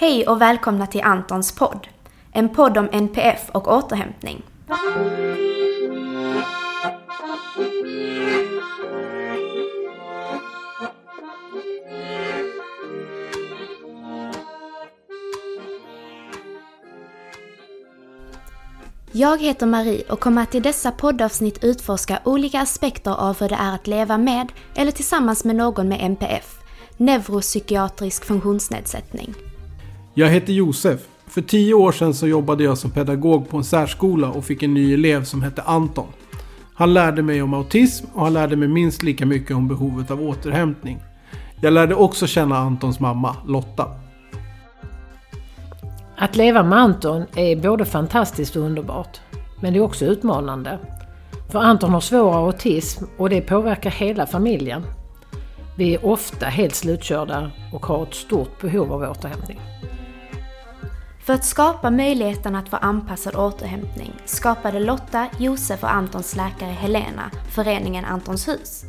Hej och välkomna till Antons podd. En podd om NPF och återhämtning. Jag heter Marie och kommer att i dessa poddavsnitt utforska olika aspekter av hur det är att leva med eller tillsammans med någon med NPF, neuropsykiatrisk funktionsnedsättning. Jag heter Josef. För tio år sedan så jobbade jag som pedagog på en särskola och fick en ny elev som hette Anton. Han lärde mig om autism och han lärde mig minst lika mycket om behovet av återhämtning. Jag lärde också känna Antons mamma, Lotta. Att leva med Anton är både fantastiskt och underbart. Men det är också utmanande. För Anton har svår autism och det påverkar hela familjen. Vi är ofta helt slutkörda och har ett stort behov av återhämtning. För att skapa möjligheten att få anpassad återhämtning skapade Lotta, Josef och Antons läkare Helena föreningen Antons hus.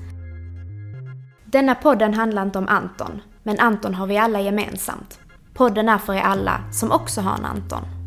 Denna podden handlar inte om Anton, men Anton har vi alla gemensamt. Podden är för er alla som också har en Anton.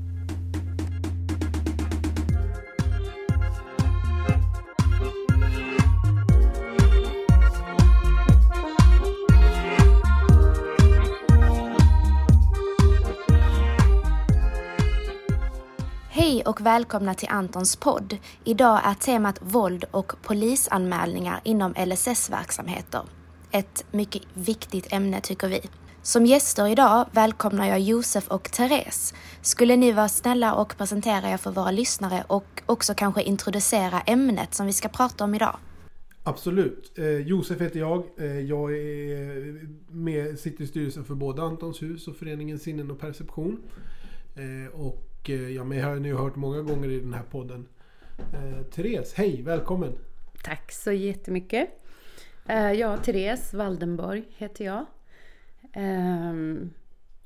Och välkomna till Antons podd. Idag är temat våld och polisanmälningar inom LSS-verksamheter. Ett mycket viktigt ämne tycker vi. Som gäster idag välkomnar jag Josef och Therese. Skulle ni vara snälla och presentera er för våra lyssnare och också kanske introducera ämnet som vi ska prata om idag? Absolut. Eh, Josef heter jag. Eh, jag är med, sitter i styrelsen för både Antons hus och föreningen Sinnen och Perception. Eh, och eh, ja, men jag har nu hört många gånger i den här podden. Eh, Therese, hej, välkommen! Tack så jättemycket. Eh, Ja, Therese Waldenborg heter jag. Ehm,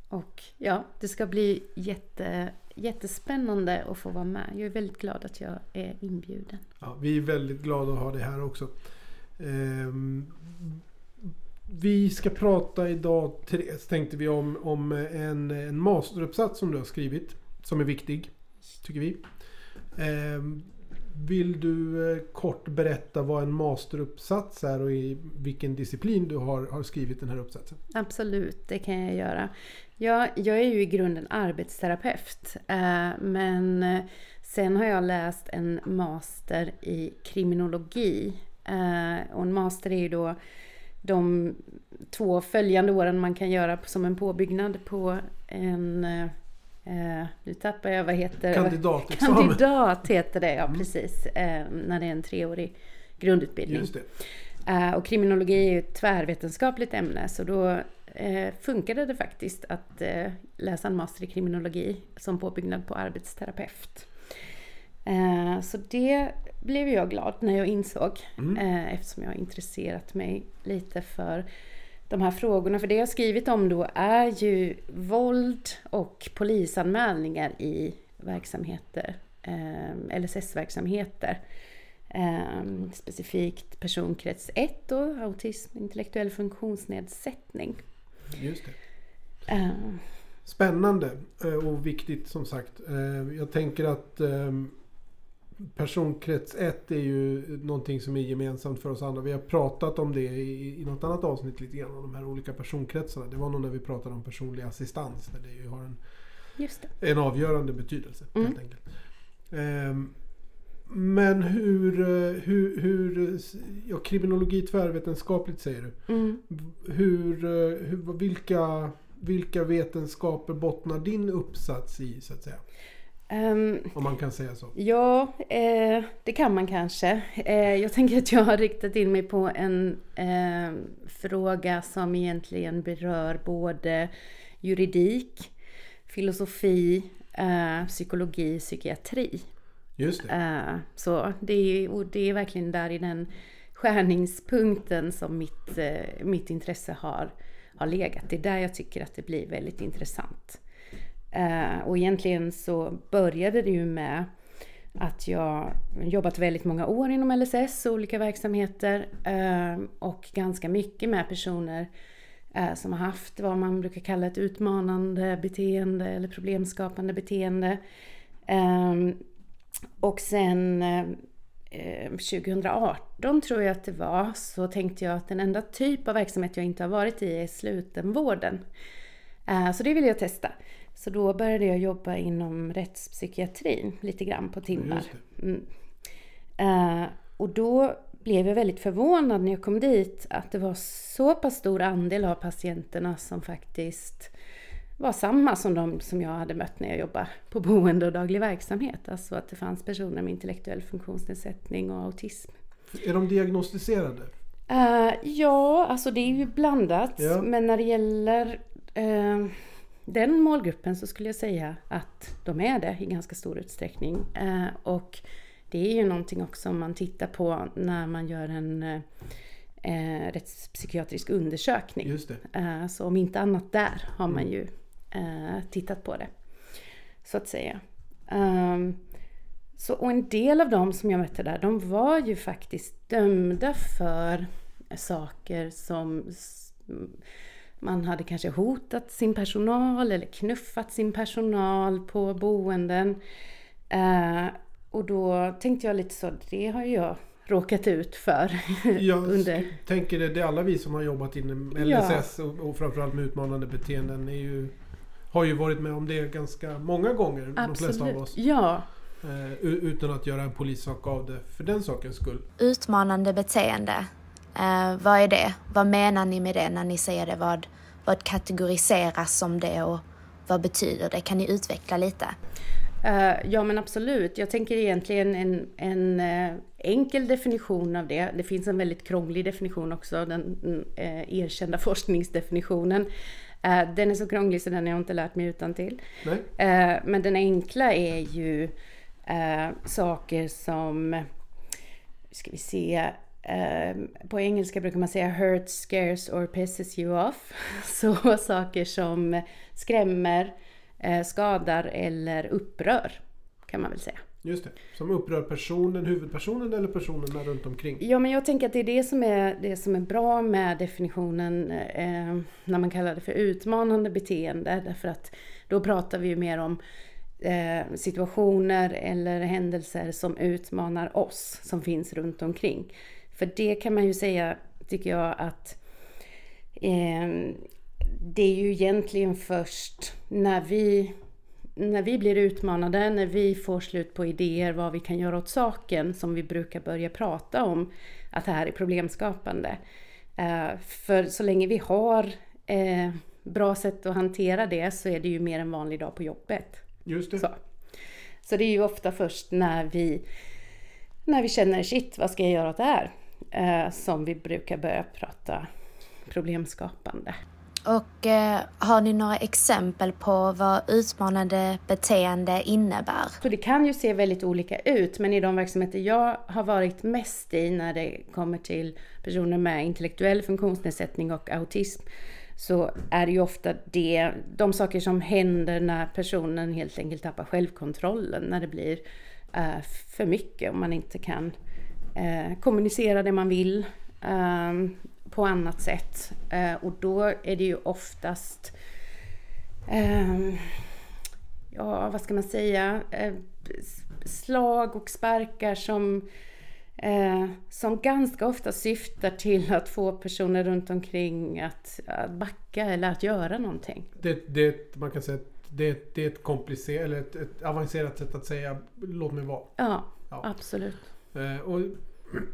Och ja, det ska bli jätte, jättespännande att få vara med. Jag är väldigt glad att jag är inbjuden. Ja, vi är väldigt glada att ha dig här också. Ehm, vi ska prata idag, Therese, tänkte vi om, om en, en masteruppsats som du har skrivit. Som är viktig, tycker vi. Ehm, vill du eh, kort berätta vad en masteruppsats är och i vilken disciplin du har, har skrivit den här uppsatsen? Absolut, det kan jag göra. Jag, jag är ju i grunden arbetsterapeut. eh, Men eh, sen har jag läst en master i kriminologi. Eh, Och en master är ju då de två följande åren man kan göra som en påbyggnad på en... Eh, eh, Nu tappar jag, vad heter Kandidatexamen. Kandidat heter det, ja precis. eh, När det är en treårig grundutbildning. Eh, Och kriminologi är ju ett tvärvetenskapligt ämne så då eh, funkade det faktiskt att eh, läsa en master i kriminologi som påbyggnad på arbetsterapeut. Eh, Så det blev jag glad när jag insåg eh, eftersom jag har intresserat mig lite för de här frågorna. För det jag har skrivit om då är ju våld och polisanmälningar i verksamheter, eh, LSS-verksamheter. Eh, specifikt personkrets 1 och autism, intellektuell funktionsnedsättning. Just det. Eh, Spännande och viktigt som sagt. Eh, Jag tänker att eh, personkrets 1 är ju någonting som är gemensamt för oss andra. Vi har pratat om det i, i något annat avsnitt lite grann om de här olika personkretsarna. Det var nog när vi pratade om personlig assistans där det ju har en, en avgörande betydelse. Mm. Helt enkelt. Ehm, Men hur, hur, hur, ja kriminologi tvärvetenskapligt säger du. Mm. Hur, hur, vilka, vilka vetenskaper bottnar din uppsats i så att säga? Ehm, Om man kan säga så. Ja, eh, det kan man kanske. Eh, jag tänker att jag har riktat in mig på en eh, fråga som egentligen berör både juridik, filosofi, eh, psykologi, psykiatri. Just det. Eh, så det är, det är verkligen där i den skärningspunkten som mitt, eh, mitt intresse har, har legat. Det är där jag tycker att det blir väldigt intressant. Eh, och egentligen så började det ju med att jag jobbat väldigt många år inom LSS och olika verksamheter eh, och ganska mycket med personer eh, som har haft vad man brukar kalla ett utmanande beteende eller problemskapande beteende. Ehm, och sen eh, 2018 tror jag att det var, så tänkte jag att den enda typ av verksamhet jag inte har varit i är slutenvården. Eh, så det vill jag testa. Så då började jag jobba inom rättspsykiatrin lite grann på timmar. Mm. Uh, och då blev jag väldigt förvånad när jag kom dit att det var så pass stor andel av patienterna som faktiskt var samma som de som jag hade mött när jag jobbade på boende och daglig verksamhet. Alltså att det fanns personer med intellektuell funktionsnedsättning och autism. Är de diagnostiserade? Uh, ja, alltså det är ju blandat. Ja. Men när det gäller uh, den målgruppen så skulle jag säga att de är det i ganska stor utsträckning. Uh, och det är ju någonting också man tittar på när man gör en eh, rättspsykiatrisk undersökning. Just det. Eh, så om inte annat där har man mm. ju eh, tittat på det. Så att säga. Um, så, och en del av dem som jag mötte där, de var ju faktiskt dömda för saker som man hade kanske hotat sin personal eller knuffat sin personal på boenden. Uh, och då tänkte jag lite så, det har jag råkat ut för. Jag under... tänker det, det är alla vi som har jobbat inom LSS ja. och, och framförallt med utmanande beteenden är ju, har ju varit med om det ganska många gånger. Absolut. De flesta av oss. Ja. Eh, utan att göra en polissak av det för den sakens skull. Utmanande beteende. Eh, vad är det? Vad menar ni med det när ni säger det? Vad, vad kategoriseras som det och vad betyder det? Kan ni utveckla lite? Uh, ja men absolut. Jag tänker egentligen en, en uh, enkel definition av det. Det finns en väldigt krånglig definition också, den uh, erkända forskningsdefinitionen. den är så krånglig så den har jag inte lärt mig utan till. men den enkla är ju saker som, ska vi se, på engelska brukar man säga hurt, scares or pisses you off. Så saker som skrämmer, Eh, skadar eller upprör. Kan man väl säga. Just det. Som upprör personen, huvudpersonen eller personerna runt omkring? Ja, men jag tänker att det är det som är, det som är bra med definitionen eh, när man kallar det för utmanande beteende. Därför att då pratar vi ju mer om eh, situationer eller händelser som utmanar oss som finns runt omkring. För det kan man ju säga, tycker jag, att eh, det är ju egentligen först när vi, när vi blir utmanade, när vi får slut på idéer vad vi kan göra åt saken som vi brukar börja prata om att det här är problemskapande. Uh, för så länge vi har uh, bra sätt att hantera det så är det ju mer en vanlig dag på jobbet. Just det. Så, så det är ju ofta först när vi, när vi känner shit, vad ska jag göra åt det här? Uh, som vi brukar börja prata problemskapande. Och eh, har ni några exempel på vad utmanande beteende innebär? Så det kan ju se väldigt olika ut, men i de verksamheter jag har varit mest i när det kommer till personer med intellektuell funktionsnedsättning och autism så är det ju ofta det, de saker som händer när personen helt enkelt tappar självkontrollen, när det blir eh, för mycket och man inte kan eh, kommunicera det man vill. Um, på annat sätt. Eh, och då är det ju oftast eh, ja, vad ska man säga, eh, slag och sparkar som, eh, som ganska ofta syftar till att få personer runt omkring att, att backa eller att göra någonting. Det, det, man kan säga det, det är ett komplicerat, eller ett, ett, avancerat sätt att säga låt mig vara. Ja, ja. absolut. Eh, och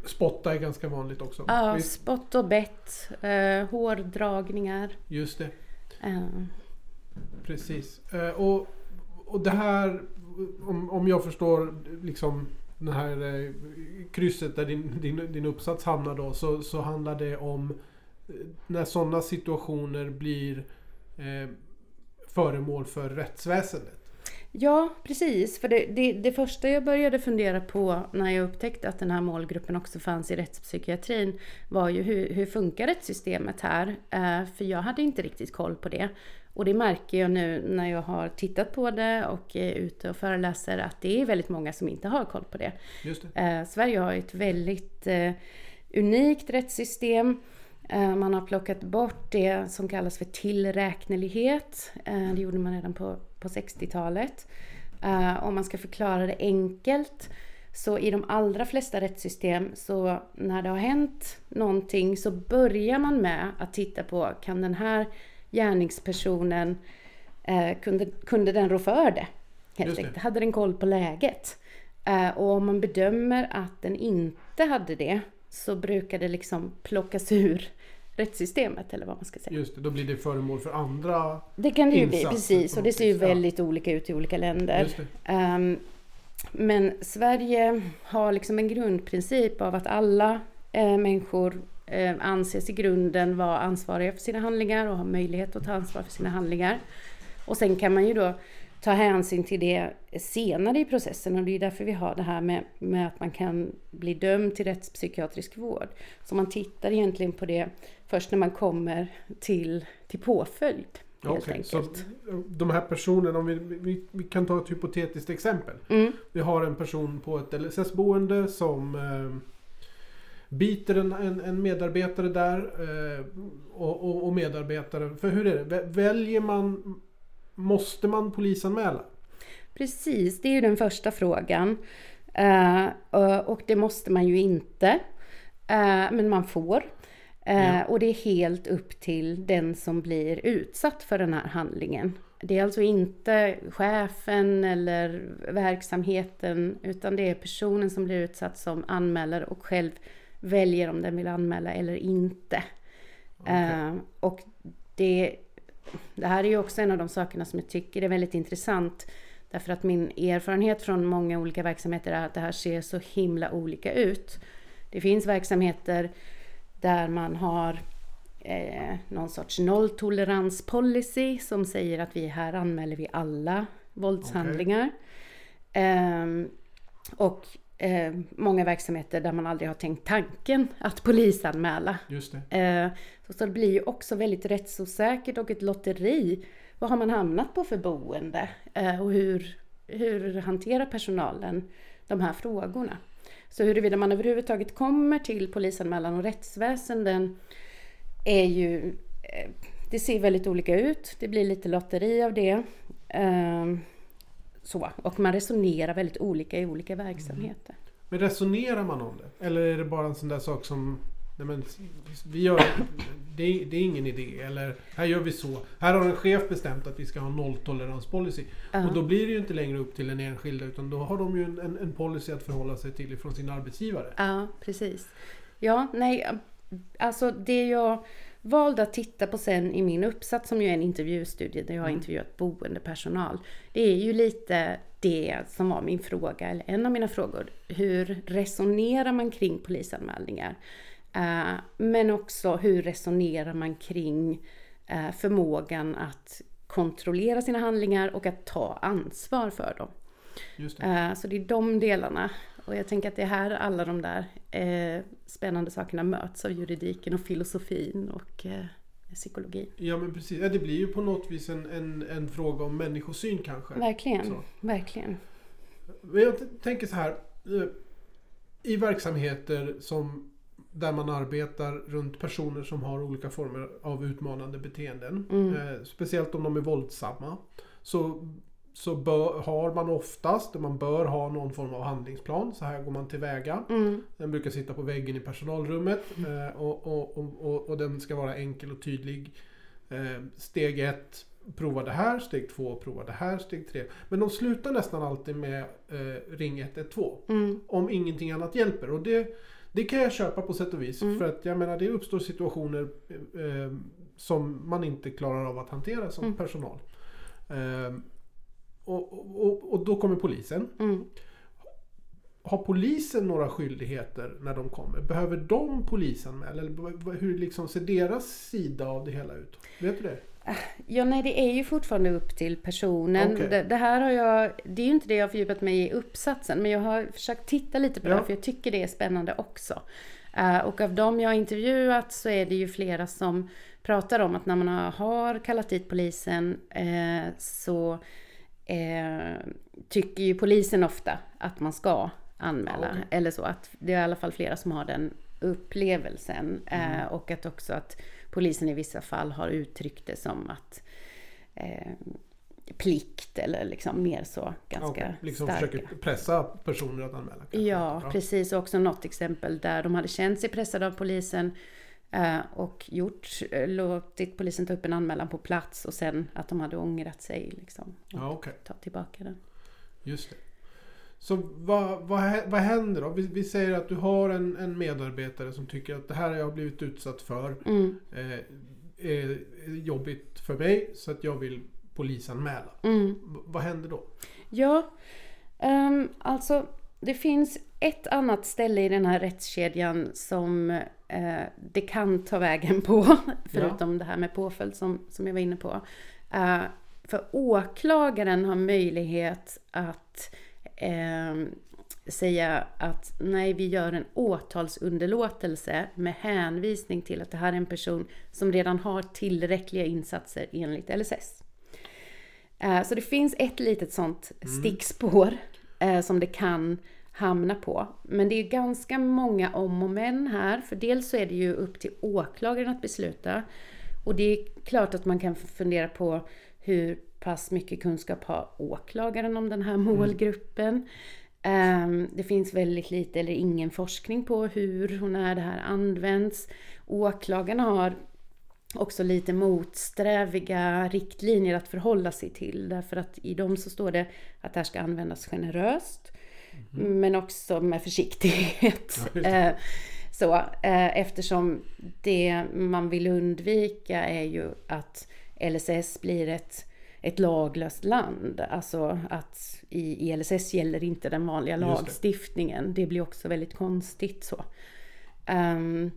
Spotta är ganska vanligt också. Ja, Visst? spott och bett. Eh, hårdragningar. Just det. Uh. Precis. Eh, och, och det här, om, om jag förstår liksom det här eh, krysset där din, din, din uppsats hamnar då, så, så handlar det om eh, när sådana situationer blir eh, föremål för rättsväsendet. Ja, precis. För det, det, det, första jag började fundera på när jag upptäckte att den här målgruppen också fanns i rättspsykiatrin var ju hur, hur funkar rättssystemet här? Uh, för jag hade inte riktigt koll på det. Och det märker jag nu när jag har tittat på det och är ute och föreläser att det är väldigt många som inte har koll på det. det. Uh, Sverige har ett väldigt uh, unikt rättssystem Eh, man har plockat bort det som kallas för tillräknelighet. Eh, det gjorde man redan på, på 60-talet. Eh, om man ska förklara det enkelt så i de allra flesta rättssystem så när det har hänt någonting så börjar man med att titta på kan den här gärningspersonen, eh, kunde, kunde den rå för det? Helt enkelt. Hade den koll på läget? Eh, och om man bedömer att den inte hade det så brukar det liksom plockas ur rättssystemet eller vad man ska säga. Just det, då blir det föremål för andra Det kan det ju bli, precis. Och det ser ju väldigt olika ut i olika länder. Um, men Sverige har liksom en grundprincip av att alla eh, människor eh, anses i grunden vara ansvariga för sina handlingar och har möjlighet att ta ansvar för sina handlingar. Och sen kan man ju då ta hänsyn till det senare i processen och det är därför vi har det här med, med att man kan bli dömd till rättspsykiatrisk vård. Så man tittar egentligen på det först när man kommer till, till påföljd. Okay, Så de här personerna, om vi, vi, vi, kan ta ett hypotetiskt exempel. Mm. Vi har en person på ett LSS-boende som eh, biter en, en, en, medarbetare där. Eh, och, och, och medarbetare, för hur är det? Väljer man Måste man polisanmäla? Precis, det är ju den första frågan. Uh, och det måste man ju inte. Uh, men man får. Uh, ja. Och det är helt upp till den som blir utsatt för den här handlingen. Det är alltså inte chefen eller verksamheten utan det är personen som blir utsatt som anmäler och själv väljer om den vill anmäla eller inte. Okay. och det det här är ju också en av de sakerna som jag tycker är väldigt intressant. Därför att min erfarenhet från många olika verksamheter är att det här ser så himla olika ut. Det finns verksamheter där man har eh, någon sorts nolltoleranspolicy som säger att vi här anmäler vi alla våldshandlingar. Okay. Eh, och eh, många verksamheter där man aldrig har tänkt tanken att polisanmäla. Just det. Eh, så det blir ju också väldigt rättsosäkert och ett lotteri. Vad har man hamnat på för boende? Eh, och hur, hur hanterar personalen de här frågorna? Så huruvida man överhuvudtaget kommer till polisanmälan och rättsväsenden är ju... Eh, det ser väldigt olika ut. Det blir lite lotteri av det. Så, och man resonerar väldigt olika i olika verksamheter. Men resonerar man om det? Eller är det bara en sån där sak som Nej, men, vi gör, det, det, är ingen idé. Eller här gör vi så. Här har en chef bestämt att vi ska ha nolltoleranspolicy. Uh-huh. Och då blir det ju inte längre upp till den enskilda utan då har de ju en, en, en policy att förhålla sig till från sin arbetsgivare. Ja, precis. Ja, nej, alltså det jag valde att titta på sen i min uppsats som ju är en intervjustudie där jag har mm. intervjuat boendepersonal. Det är ju lite det som var min fråga, eller en av mina frågor. Hur resonerar man kring polisanmälningar? Uh, men också hur resonerar man kring uh, förmågan att kontrollera sina handlingar och att ta ansvar för dem. Det. Uh, så det är de delarna. Och jag tänker att det är här alla de där spännande sakerna möts av juridiken och filosofin och psykologi. Ja men precis, ja, det blir ju på något vis en, en, en fråga om människosyn kanske. Verkligen, så. verkligen. Jag tänker så här. I verksamheter som där man arbetar runt personer som har olika former av utmanande beteenden. Mm. Eh, speciellt om de är våldsamma. Så, så bör, har man oftast, man bör ha någon form av handlingsplan. Så här går man tillväga. Mm. Den brukar sitta på väggen i personalrummet. Eh, och, och, och, och, den ska vara enkel och tydlig. Eh, steg ett, prova det här. Steg två, prova det här. Steg tre. Men de slutar nästan alltid med eh, ring 112. Mm. Om ingenting annat hjälper. Och det det kan jag köpa på sätt och vis. Mm. För att jag menar det uppstår situationer eh, som man inte klarar av att hantera som mm. personal. Och, och, och, då kommer polisen. Mm. Har polisen några skyldigheter när de kommer? Behöver de polisanmäla? Eller hur liksom ser deras sida av det hela ut? Vet du det? Ja, nej, det är ju fortfarande upp till personen. Okay. Det, det, här har jag, det är ju inte det jag har fördjupat mig i uppsatsen, men jag har försökt titta lite på ja. det, för jag tycker det är spännande också. Uh, och av dem jag har intervjuat så är det ju flera som pratar om att när man har kallat dit polisen uh, så uh, tycker ju polisen ofta att man ska anmäla. Okay. Eller så, att det är i alla fall flera som har den upplevelsen. Eh, och att också att polisen i vissa fall har uttryckt det som att eh, plikt eller liksom mer så ganska Okay, liksom starka. försöker pressa personer att anmäla. kanske. Ja, precis. Och också något exempel där de hade känt sig pressade av polisen eh, och gjort, eh, låtit polisen ta upp en anmälan på plats och sen att de hade ångrat sig liksom. Och Ja, okej. ta tillbaka den. Just det. Så vad, vad, vad händer då? Vi, vi säger att du har en, en medarbetare som tycker att det här har jag blivit utsatt för. Mm, Eh, är, är jobbigt för mig så att jag vill polisanmäla. mm. Vad händer då? Ja, ehm, alltså det finns ett annat ställe i den här rättskedjan som eh, det kan ta vägen på, förutom det här med påföljd som, som jag var inne på. Eh, för åklagaren har möjlighet att ehm, säga att nej, vi gör en åtalsunderlåtelse med hänvisning till att det här är en person som redan har tillräckliga insatser enligt LSS. Eh, Så det finns ett litet sånt stickspår eh, som det kan hamna på. Men det är ganska många om och men här. För dels så är det ju upp till åklagaren att besluta. Och det är klart att man kan fundera på hur pass mycket kunskap har åklagaren om den här målgruppen. Ehm, Det finns väldigt lite eller ingen forskning på hur och när det här används. Åklagarna har också lite motsträviga riktlinjer att förhålla sig till. Därför att i dem så står det att det här ska användas generöst. Men också med försiktighet. Ja. Eh, så, eh, eftersom det man vill undvika är ju att LSS blir ett, ett laglöst land. Alltså att i, i LSS gäller inte den vanliga Just det. lagstiftningen. Det blir också väldigt konstigt så. Ehm,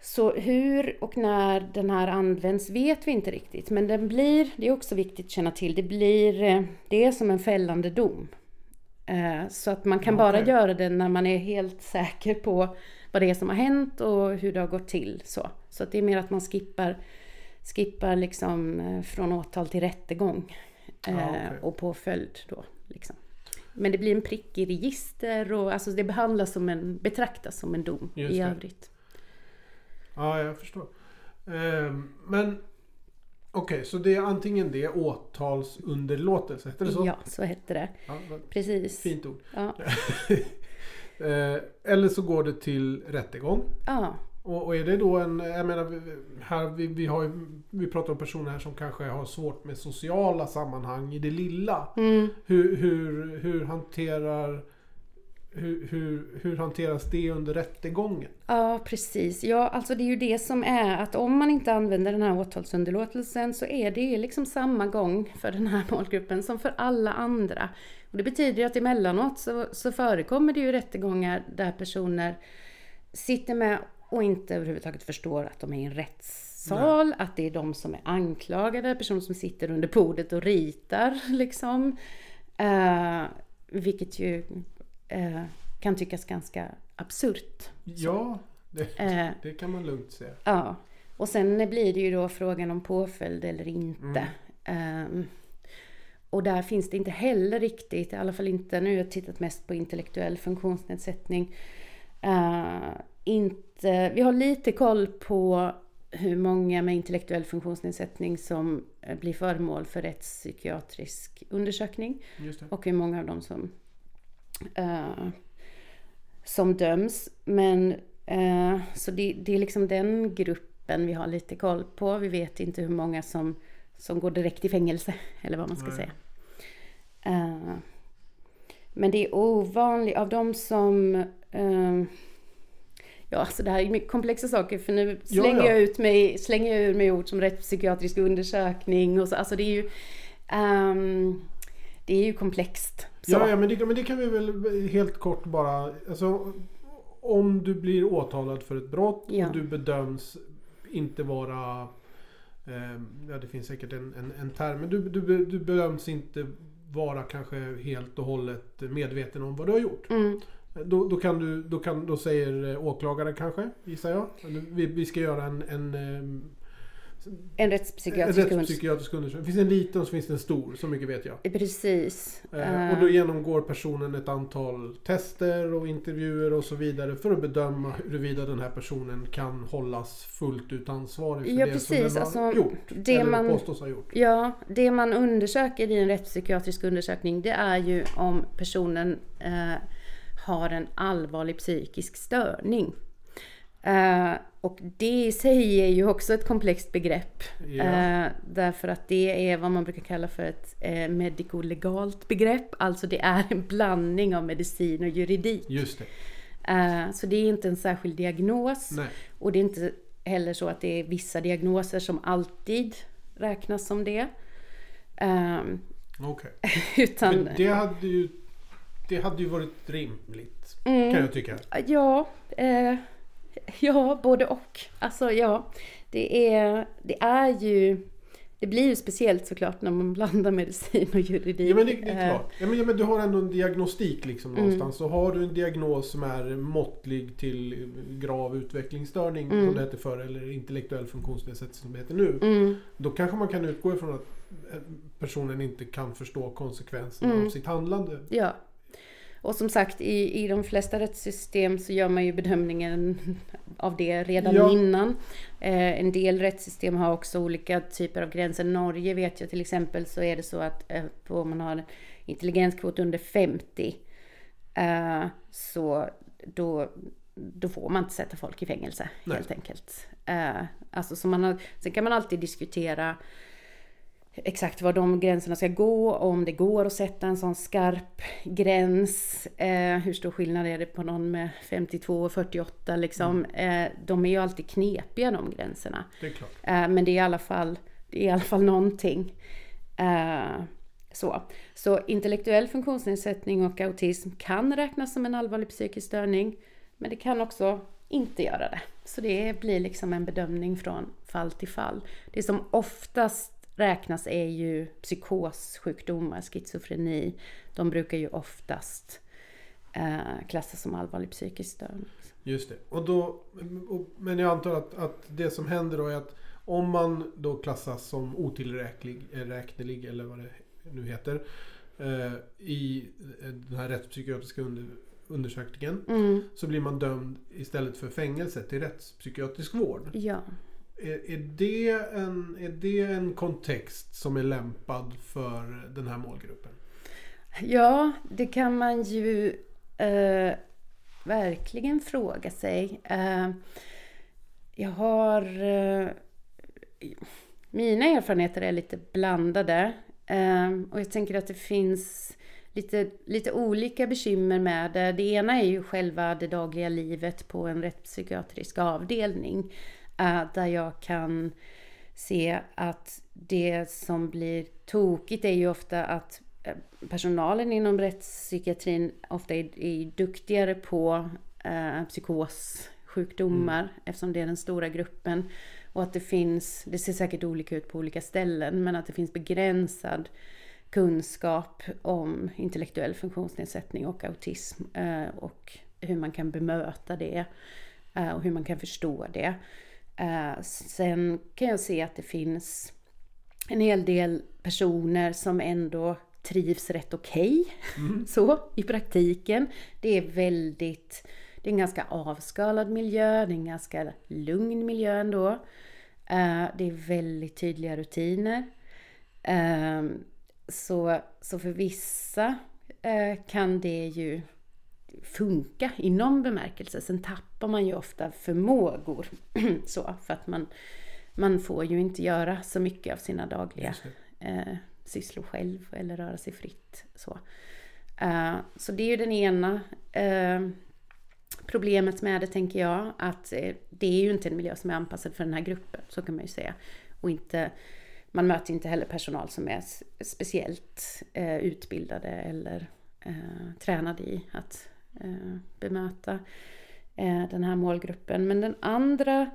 så hur och när den här används vet vi inte riktigt. Men den blir, det är också viktigt att känna till, det blir, eh, det är som en fällande dom. Eh, Så att man kan bara Okej. göra det när man är helt säker på vad det är som har hänt och hur det har gått till. Så, så att det är mer att man skippar, skippar liksom eh, från åtal till rättegång. eh, okej. Och påföljd då. Liksom. Men det blir en prick i register och alltså det behandlas som en, betraktas som en dom Just i det. övrigt. Ja, jag förstår. Men okej, så det är antingen det åtalsunderlåtelse, heter det så? Ja, så hette det. Ja, Precis. fint ord. Ja. Eh, eller så går det till rättegång. ja. Och, och är det då en, jag menar, här, vi, vi, har, vi pratar om personer här som kanske har svårt med sociala sammanhang i det lilla. Mm. Hur, hur, hur hanterar hur, hur, hur hanteras det under rättegången? Ja, precis. Ja, alltså det är ju det som är att om man inte använder den här åtalsunderlåtelsen så är det liksom samma gång för den här målgruppen som för alla andra. Och det betyder ju att emellanåt så, så förekommer det ju rättegångar där personer sitter med och inte överhuvudtaget förstår att de är i en rättssal, att det är de som är anklagade, personer som sitter under bordet och ritar liksom. Eh, vilket ju eh, kan tyckas ganska absurt. Ja, det, Eh, det kan man lugnt säga. Ja, och sen blir det ju då frågan om påföljd eller inte. Ehm, och där finns det inte heller riktigt, i alla fall inte nu, jag har tittat mest på intellektuell funktionsnedsättning. Eh, inte, vi har lite koll på hur många med intellektuell funktionsnedsättning som eh, blir föremål för rättspsykiatrisk undersökning. Och hur många av dem som, eh, som döms. Men eh, så det, det är liksom den gruppen vi har lite koll på. Vi vet inte hur många som, som går direkt i fängelse. Eller vad man ska Nej. säga. Eh, men det är ovanligt av de som eh, Ja, alltså det här är mycket komplexa saker för nu slänger ja. jag ut mig, slänger jag ur mig ord som rättspsykiatrisk undersökning och så. Alltså det är ju ehm, Det är ju komplext. Så. Ja, ja men, det, men det kan vi väl helt kort bara... Alltså, om du blir åtalad för ett brott Ja. och du bedöms inte vara... Eh, ja, det finns säkert en, en, en term. Men du, du, du bedöms inte vara kanske helt och hållet medveten om vad du har gjort. Mm, Då, då, kan du, då, kan, då säger åklagaren kanske, gissar jag. Vi, vi ska göra en, en eh, En rättspsykiatrisk undersökning. rättspsykiatrisk undersökning. Det finns en liten och så finns det en stor, så mycket vet jag. Precis. Eh, och då genomgår personen ett antal tester och intervjuer och så vidare för att bedöma huruvida den här personen kan hållas fullt ut ansvarig för Ja, det precis. som den har Alltså, gjort. det eller man- påstås ha gjort. Ja, det man undersöker i en rättspsykiatrisk undersökning det är ju om personen eh, har en allvarlig psykisk störning. Eh, och det i sig är ju också ett komplext begrepp. Ja. Eh, därför att det är vad man brukar kalla för ett eh, medico-legalt begrepp. Alltså det är en blandning av medicin och juridik. Just det. Eh, så det är inte en särskild diagnos. Nej. Och det är inte heller så att det är vissa diagnoser som alltid räknas som det. Ehm, Okej. utan, Men det hade ju det hade ju varit rimligt. Mm. Kan jag tycka. ja, eh, ja, både och. Alltså ja, det är, det är ju, det blir ju speciellt såklart när man blandar medicin och juridik. Ja men det, det är Eh, klart. Ja, men, ja, men du har ändå en diagnostik liksom Mm. någonstans. Så har du en diagnos som är måttlig till grav utvecklingsstörning Mm. som det hette förr eller intellektuell funktionsnedsättning som det heter nu. Mm, Då kanske man kan utgå ifrån att eh, personen inte kan förstå konsekvenserna Mm. av sitt handlande. ja. Och som sagt, i, i de flesta rättssystem så gör man ju bedömningen av det redan Ja. innan. Eh, en del rättssystem har också olika typer av gränser. Norge vet jag till exempel så är det så att eh, om man har en intelligenskvot under 50 eh, så då, då får man inte sätta folk i fängelse Nej. helt enkelt. Eh, alltså, så man har, sen kan man alltid diskutera exakt var de gränserna ska gå, om det går att sätta en sån skarp gräns. Eh, hur stor skillnad är det på någon med 52 och 48 liksom. Eh, de är ju alltid knepiga de gränserna. Det. Eh, men det är i alla fall, det är i alla fall någonting. Eh, så. så intellektuell funktionsnedsättning och autism kan räknas som en allvarlig psykisk störning. Men det kan också inte göra det. Så det blir liksom en bedömning från fall till fall. Det som oftast räknas är ju psykossjukdomar, schizofreni. De brukar ju oftast eh, klassas som allvarlig psykisk störning. Just det. Och då, och, men jag antar att, att det som händer då är att om man då klassas som otillräknelig eh, räknelig, eller vad det nu heter eh, i eh, den här rättspsykiatriska under, undersökningen Mm, så blir man dömd istället för fängelse till rättspsykiatrisk vård. ja. Är, är, det en, är det en kontext som är lämpad för den här målgruppen? Ja, det kan man ju eh, verkligen fråga sig. Eh, jag har... Eh, mina erfarenheter är lite blandade. Eh, och jag tänker att det finns lite, lite olika bekymmer med det. Det ena är ju själva det dagliga livet på en rättspsykiatrisk avdelning. Eh, där jag kan se att det som blir tokigt är ju ofta att eh, personalen inom rättspsykiatrin ofta är, är duktigare på eh, psykossjukdomar eftersom det är den stora gruppen. Och att det finns, det ser säkert olika ut på olika ställen, men att det finns begränsad kunskap om intellektuell funktionsnedsättning och autism eh, och hur man kan bemöta det eh, och hur man kan förstå det. Eh, sen kan jag se att det finns en hel del personer som ändå trivs rätt okej. Så i praktiken. Det är väldigt, det är en ganska avskalad miljö, det är en ganska lugn miljö ändå. Eh, det är väldigt tydliga rutiner. Eh, så, så för vissa eh, kan det ju funka inom bemärkelse. Sen tappar man ju ofta förmågor. så, för att man, man får ju inte göra så mycket av sina dagliga eh, sysslor själv eller röra sig fritt. Så, eh, så det är ju den ena eh, problemet med det tänker jag. Att eh, det är ju inte en miljö som är anpassad för den här gruppen. Så kan man ju säga. Och inte, man möter inte heller personal som är speciellt eh, utbildade eller eh, tränade i att eh, bemöta den här målgruppen. Men den andra,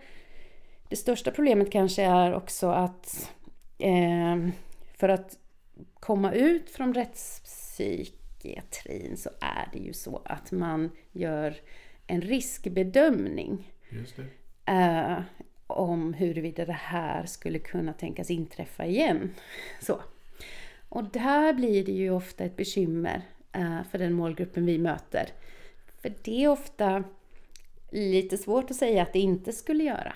det största problemet kanske är också att eh, för att komma ut från rättspsykiatrin så är det ju så att man gör en riskbedömning. Eh, om huruvida det här skulle kunna tänkas inträffa igen. Så. Och där blir det ju ofta ett bekymmer eh, för den målgruppen vi möter. För det är ofta lite svårt att säga att det inte skulle göra.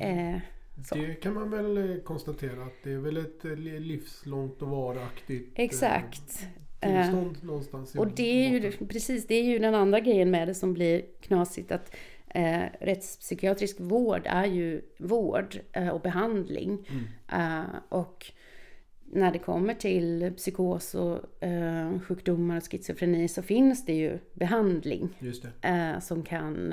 Eh. Det kan man väl eh, konstatera att det är väl ett eh, li- livslångt och varaktigt eh, Exakt. tillstånd någonstans i Och det är ju precis, det är ju den andra grejen med det som blir knasigt att eh, rättspsykiatrisk vård är ju vård eh, och behandling. Eh, och när det kommer till psykos och eh, sjukdomar och schizofreni så finns det ju behandling det. eh, som kan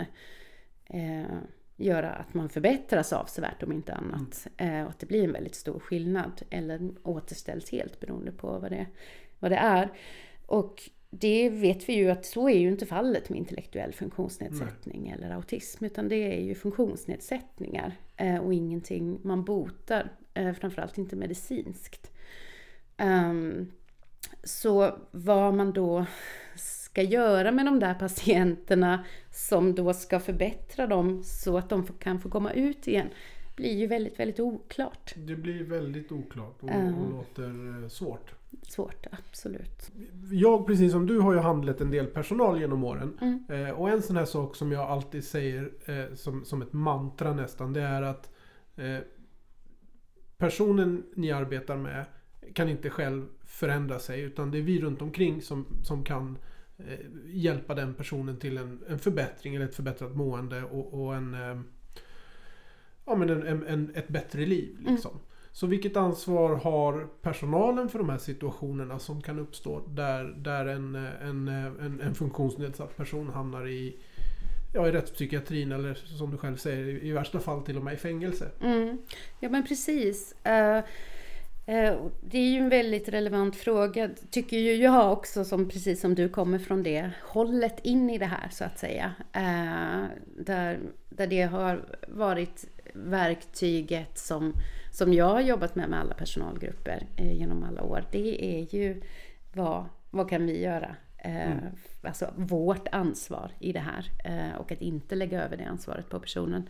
eh, göra att man förbättras avsevärt om inte annat. Eh, och att det blir en väldigt stor skillnad eller återställs helt beroende på vad det, vad det är. Och det vet vi ju att så är ju inte fallet med intellektuell funktionsnedsättning eller autism utan det är ju funktionsnedsättningar eh, och ingenting man botar, eh, framförallt inte medicinskt. Ehm, så vad man då ska göra med de där patienterna som då ska förbättra dem så att de kan få komma ut igen blir ju väldigt, väldigt oklart. Det blir väldigt oklart och, Ja. och låter eh, svårt. Svårt, absolut. Jag precis som du har ju handlat en del personal genom åren. Mm. Eh, och en sån här sak som jag alltid säger eh, som, som ett mantra nästan. Det är att eh, personen ni arbetar med kan inte själv förändra sig. Utan det är vi runt omkring som, som kan eh, hjälpa den personen till en, en förbättring eller ett förbättrat mående och, och en, eh, ja, men en, en, en, ett bättre liv. Liksom. Så vilket ansvar har personalen för de här situationerna som kan uppstå där, där en, en, en, en funktionsnedsatt person hamnar i, ja, i rättspsykiatrin eller som du själv säger i, värsta fall till och med i fängelse? Mm. Ja men precis. Och det är ju en väldigt relevant fråga, tycker ju jag också, som, precis som du kommer från det hållet in i det här så att säga. Eh, där, där det har varit verktyget som, som jag har jobbat med med alla personalgrupper eh, genom alla år. Det är ju vad, vad kan vi göra? Eh, Alltså vårt ansvar i det här eh, och att inte lägga över det ansvaret på personen.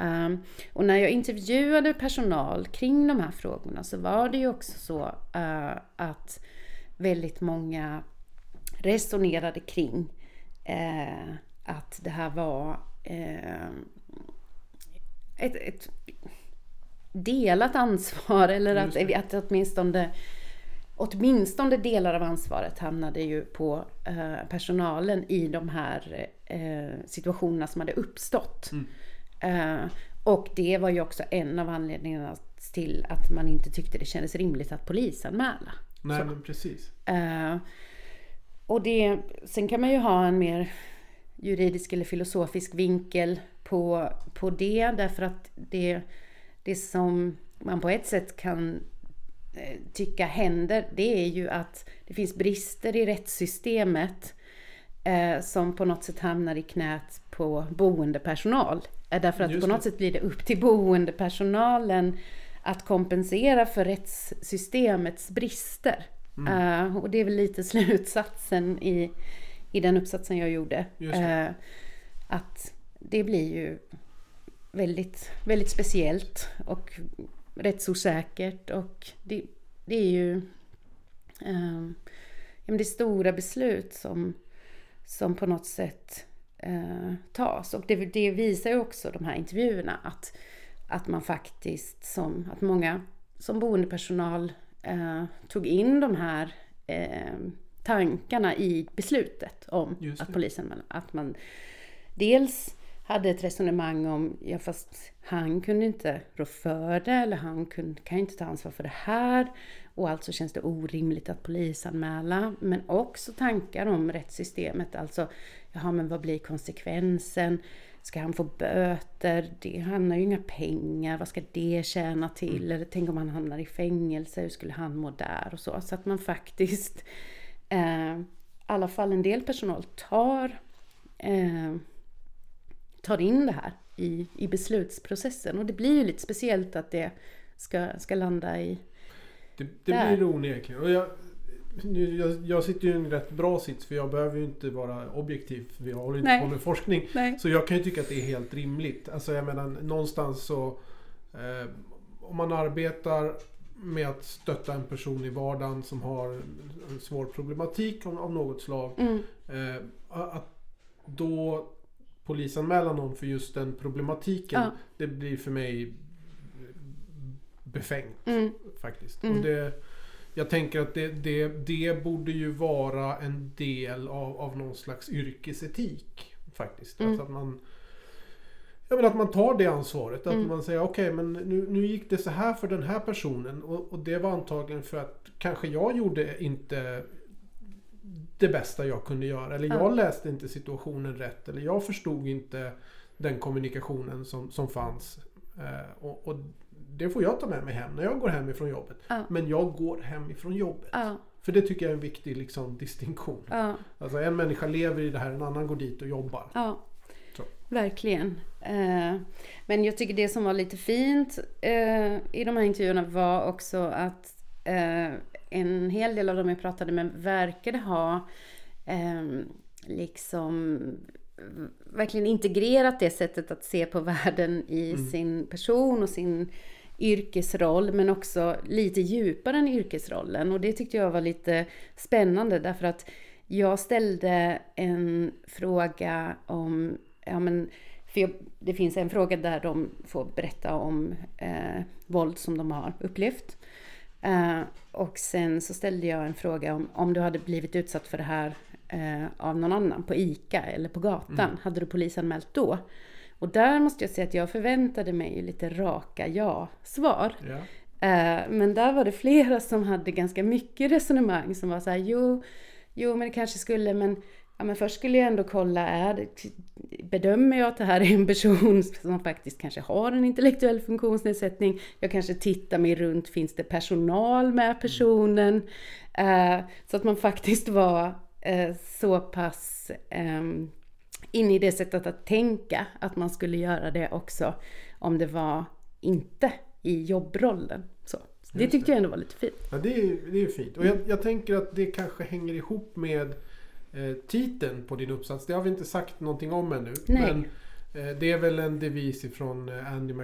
Um, och när jag intervjuade personal kring de här frågorna så var det ju också så uh, att väldigt många resonerade kring uh, att det här var uh, ett, ett delat ansvar eller att, att åtminstone åtminstone delar av ansvaret hamnade ju på eh, personalen i de här eh, situationerna som hade uppstått. Eh, och det var ju också en av anledningarna till att man inte tyckte det kändes rimligt att polisanmäla. Nej Så. men precis. Eh, och det, sen kan man ju ha en mer juridisk eller filosofisk vinkel på, på det därför att det, det som man på ett sätt kan eh, tycka händer det är ju att det finns brister i rättssystemet eh, som på något sätt hamnar i knät på boendepersonal. Därför att Just på det. något sätt blir det upp till boendepersonalen att kompensera för rättssystemets brister. Eh, och det är väl lite slutsatsen i, i den uppsatsen jag gjorde. Det. Eh, att det blir ju väldigt, väldigt speciellt och rättsosäkert och det, det är ju ja, men det är stora beslut som, som på något sätt eh, tas. Och det, det visar ju också de här intervjuerna att, att man faktiskt som, att många som boendepersonal eh, tog in de här eh, tankarna i beslutet om att polisen, att man dels hade ett resonemang om, ja fast han kunde inte rå för det eller han kunde, kan inte ta ansvar för det här och alltså känns det orimligt att polisanmäla. Men också tankar om rättssystemet, alltså jaha men vad blir konsekvensen? Ska han få böter? Det handlar ju inga pengar, vad ska det tjäna till? Eller tänk om han hamnar i fängelse, hur skulle han må där? Och så, så att man faktiskt, eh, i alla fall en del personal tar eh, tar in det här i, i beslutsprocessen. Och det blir ju lite speciellt att det ska, ska landa i... Det, det blir onekligen. Och jag, nu, jag, jag sitter ju i en rätt bra sits för jag behöver ju inte vara objektiv. För jag håller inte Nej. på med forskning. Nej. Så jag kan ju tycka att det är helt rimligt. Alltså jag menar någonstans så... Eh, om man arbetar med att stötta en person i vardagen som har en svår problematik av, av något slag. Mm. Eh, att då polisanmäla någon för just den problematiken. Ja. Det blir för mig befängt Mm. faktiskt. Mm. Och det, jag tänker att det, det, det borde ju vara en del av, av någon slags yrkesetik. Faktiskt. Mm. Alltså att man jag menar att man tar det ansvaret. Att Mm. man säger okej men nu, nu gick det så här för den här personen. Och, och det var antagligen för att kanske jag gjorde inte det bästa jag kunde göra. Eller jag Ja. läste inte situationen rätt. Eller jag förstod inte den kommunikationen som, som fanns. Eh, och, och det får jag ta med mig hem när jag går hem ifrån jobbet. Ja. Men jag går hem ifrån jobbet. Ja, För det tycker jag är en viktig liksom, distinktion. ja, Alltså en människa lever i det här, en annan går dit och jobbar. ja. Så. Verkligen. Eh, Men jag tycker det som var lite fint eh, i de här intervjuerna var också att eh, en hel del av dem jag pratade med verkade ha eh, liksom verkligen integrerat det sättet att se på världen i sin person och sin yrkesroll men också lite djupare än yrkesrollen och det tyckte jag var lite spännande därför att jag ställde en fråga om, ja men, för jag, det finns en fråga där de får berätta om eh, våld som de har upplevt. Eh, och sen så ställde jag en fråga om, om du hade blivit utsatt för det här eh, av någon annan på ICA eller på gatan, hade du polisanmält då? Och där måste jag säga att jag förväntade mig lite raka ja-svar. Ja. Eh, Men där var det flera som hade ganska mycket resonemang som var så här, jo, jo men det kanske skulle, men, ja, men först skulle jag ändå kolla, är bedömer jag att det här är en person som faktiskt kanske har en intellektuell funktionsnedsättning? Jag kanske tittar mig runt, finns det personal med personen? Eh, så att man faktiskt var eh, så pass inne i det sättet att tänka att man skulle göra det också om det var inte i jobbrollen. Så. Så det tyckte det. jag ändå var lite fint. Ja, det är det är fint. Och jag, jag tänker att det kanske hänger ihop med eh, titeln på din uppsats. Det har vi inte sagt någonting om ännu. Nej. Men eh, det är väl en devis ifrån eh, Andy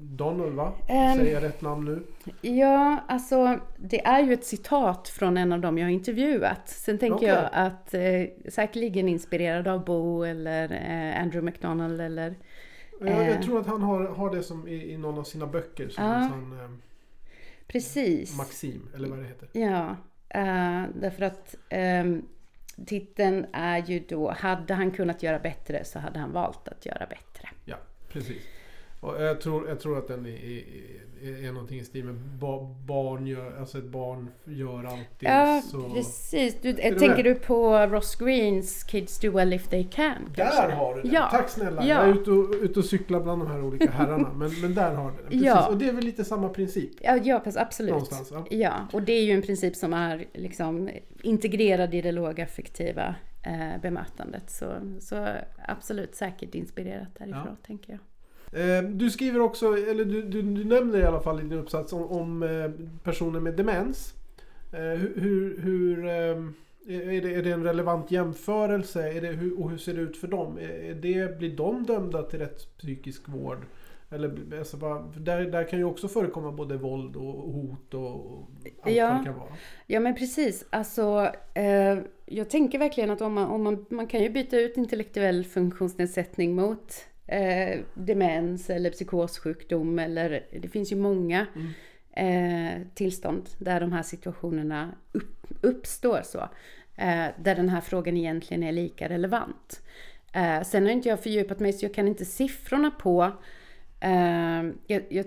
McDonald va? Ehm. Säger jag rätt namn nu? Ja, alltså det är ju ett citat från en av dem jag har intervjuat. Sen tänker Okej. jag att eh, säkerligen inspirerad av Bo eller eh, Andrew McDonald eller Jag, jag Eh. tror att han har, har det som i, i någon av sina böcker. Som Ja. sån eh, precis. maxim, eller vad det heter. Ja, eh, därför att ehm, titeln är ju då Hade han kunnat göra bättre så hade han valt att göra bättre. Ja, precis. Och jag, tror, jag tror att den är, är, är, någonting i stil med ba, barn gör, alltså ett barn gör alltid Ja, så... precis. Du, tänker du på Ross Greens Kids do well if they can? Där kanske? har du den! Ja. Tack snälla! Ja. Jag är ute och, ute och cyklar bland de här olika herrarna. men, men där har du den. Precis. Ja. Och det är väl lite samma princip? Ja, ja absolut. Någonstans, ja. ja, och det är ju en princip som är liksom integrerad i det lågaffektiva eh, bemötandet. Så, så absolut säkert inspirerat därifrån, tänker jag. Eh, Du skriver också, eller du, du, du nämner i alla fall i din uppsats om, om eh, personer med demens. Eh, Hur, hur, hur eh, är, det, är det en relevant jämförelse? Är det, hur, och hur ser det ut för dem? Är det, blir de dömda till rättspsykisk vård? Eller, alltså, bara- där, där kan ju också förekomma både våld och hot och och allt Ja. vad det kan vara. Ja men precis, alltså eh, jag tänker verkligen att om man, om man, man kan ju byta ut intellektuell funktionsnedsättning mot eh, demens eller psykossjukdom eller det finns ju många eh, tillstånd där de här situationerna upp, uppstår så. Eh, där den här frågan egentligen är lika relevant. Eh, sen har inte jag fördjupat mig så jag kan inte siffrorna på eh, jag, jag,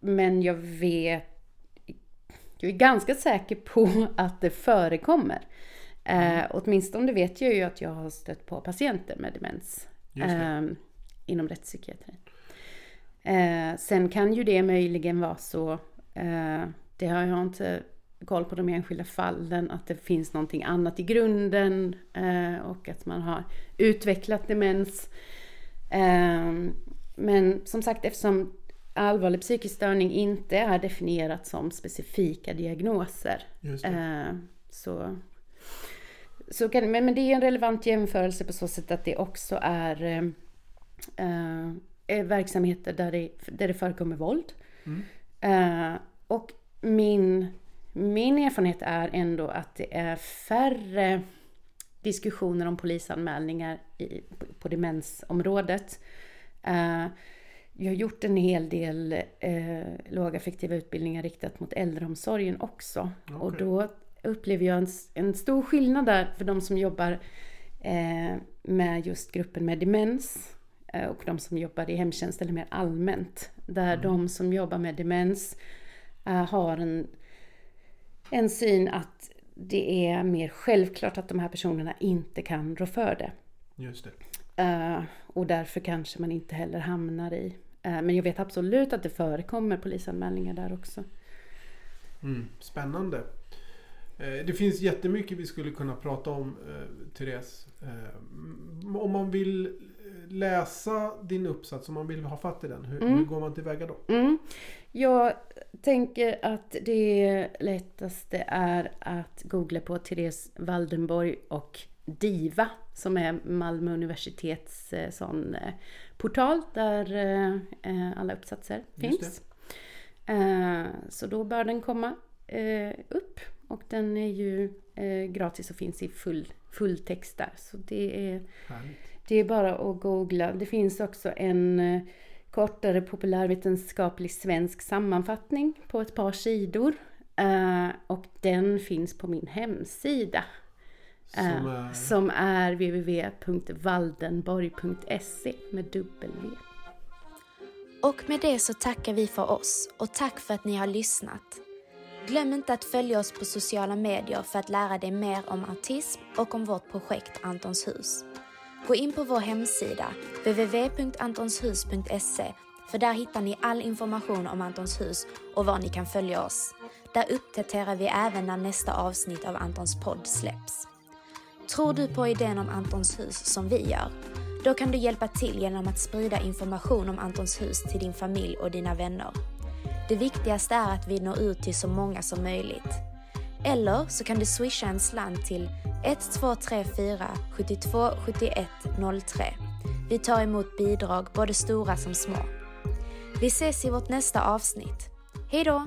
men jag vet jag är ganska säker på att det förekommer. Eh, åtminstone vet jag ju att jag har stött på patienter med demens eh, inom rättspsykiatrin. Eh, sen kan ju det möjligen vara så, eh, det har jag inte koll på de enskilda fallen, att det finns någonting annat i grunden eh, och att man har utvecklat demens. Eh, men som sagt, eftersom allvarlig psykisk störning inte är definierat som specifika diagnoser eh, Så, så kan, men, men det är en relevant jämförelse på så sätt att det också är eh, eh, verksamheter där det, där det förekommer våld. Mm. Eh, och min, min erfarenhet är ändå att det är färre diskussioner om polisanmälningar i, på, på demensområdet. Uh, jag har gjort en hel del eh, lågaffektiva utbildningar riktat mot äldreomsorgen också. Okay. Och då upplever jag en, en, stor skillnad där för de som jobbar eh, med just gruppen med demens eh, och de som jobbar i hemtjänst eller mer allmänt. Där mm. de som jobbar med demens eh, har en, en syn att det är mer självklart att de här personerna inte kan rå för det. Just det. Uh, och därför kanske man inte heller hamnar i. Men jag vet absolut att det förekommer polisanmälningar där också. Mm, spännande. Det finns jättemycket vi skulle kunna prata om, Therese. Om man vill läsa din uppsats, om man vill ha fatt i den, hur, mm. hur går man tillväga då? Mm. Jag tänker att det lättaste är att googla på Therese Waldenborg och DIVA som är Malmö universitets eh, sån eh, portal där eh, alla uppsatser finns. Så då bör den komma upp och den är ju gratis och finns i full, full text där. Så det är, det är bara att googla. Det finns också en kortare populärvetenskaplig svensk sammanfattning på ett par sidor. Och den finns på min hemsida som eh, är, som är www.valdenborg.se med W. Och med det så tackar vi för oss och tack för att ni har lyssnat. Glöm inte att följa oss på sociala medier för att lära dig mer om autism och om vårt projekt Antons hus. Gå in på vår hemsida www.antonshus.se för där hittar ni all information om Antons hus och var ni kan följa oss. Där uppdaterar vi även när nästa avsnitt av Antons podd släpps. Tror du på idén om Antons hus som vi gör? Då kan du hjälpa till genom att sprida information om Antons hus till din familj och dina vänner. Det viktigaste är att vi når ut till så många som möjligt. Eller så kan du swisha en slant till 1234 72 71 03. Vi tar emot bidrag, både stora som små. Vi ses i vårt nästa avsnitt. Hejdå!